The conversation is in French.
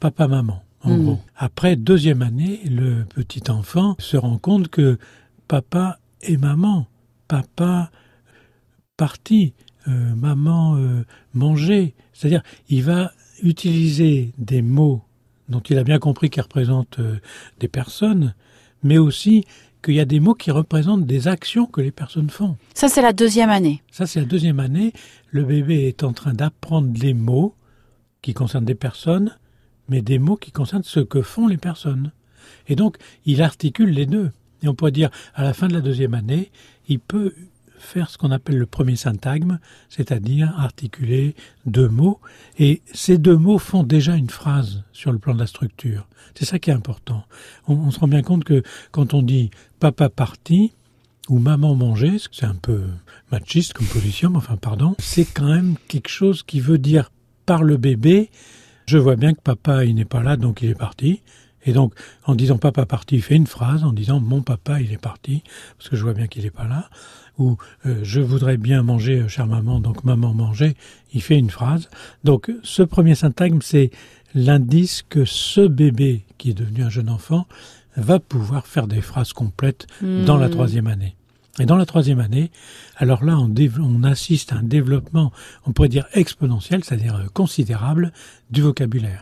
papa-maman, en Mm. gros. Après, deuxième année, le petit enfant se rend compte que papa et maman, papa parti, euh, maman euh, mangé. C'est-à-dire, il va utiliser des mots dont il a bien compris qu'ils représentent euh, des personnes, mais aussi qu'il y a des mots qui représentent des actions que les personnes font. Ça, c'est la deuxième année. Ça, c'est la deuxième année. Le bébé est en train d'apprendre les mots qui concernent des personnes, mais des mots qui concernent ce que font les personnes. Et donc, il articule les deux. Et on pourrait dire, à la fin de la deuxième année, il peut faire ce qu'on appelle le premier syntagme, c'est-à-dire articuler deux mots. Et ces deux mots font déjà une phrase sur le plan de la structure. C'est ça qui est important. On, se rend bien compte que quand on dit papa parti, ou maman manger, c'est un peu machiste comme position, mais enfin pardon, c'est quand même quelque chose qui veut dire par le bébé, je vois bien que papa il n'est pas là, donc il est parti. Et donc, en disant papa parti, il fait une phrase en disant mon papa il est parti, parce que je vois bien qu'il n'est pas là. Ou euh, je voudrais bien manger, euh, chère maman, donc maman manger, il fait une phrase. Donc, ce premier syntagme, c'est l'indice que ce bébé, qui est devenu un jeune enfant, va pouvoir faire des phrases complètes dans la Hmm. troisième année. Et dans la troisième année, alors là, on, assiste à un développement, on pourrait dire exponentiel, c'est-à-dire euh, considérable, du vocabulaire.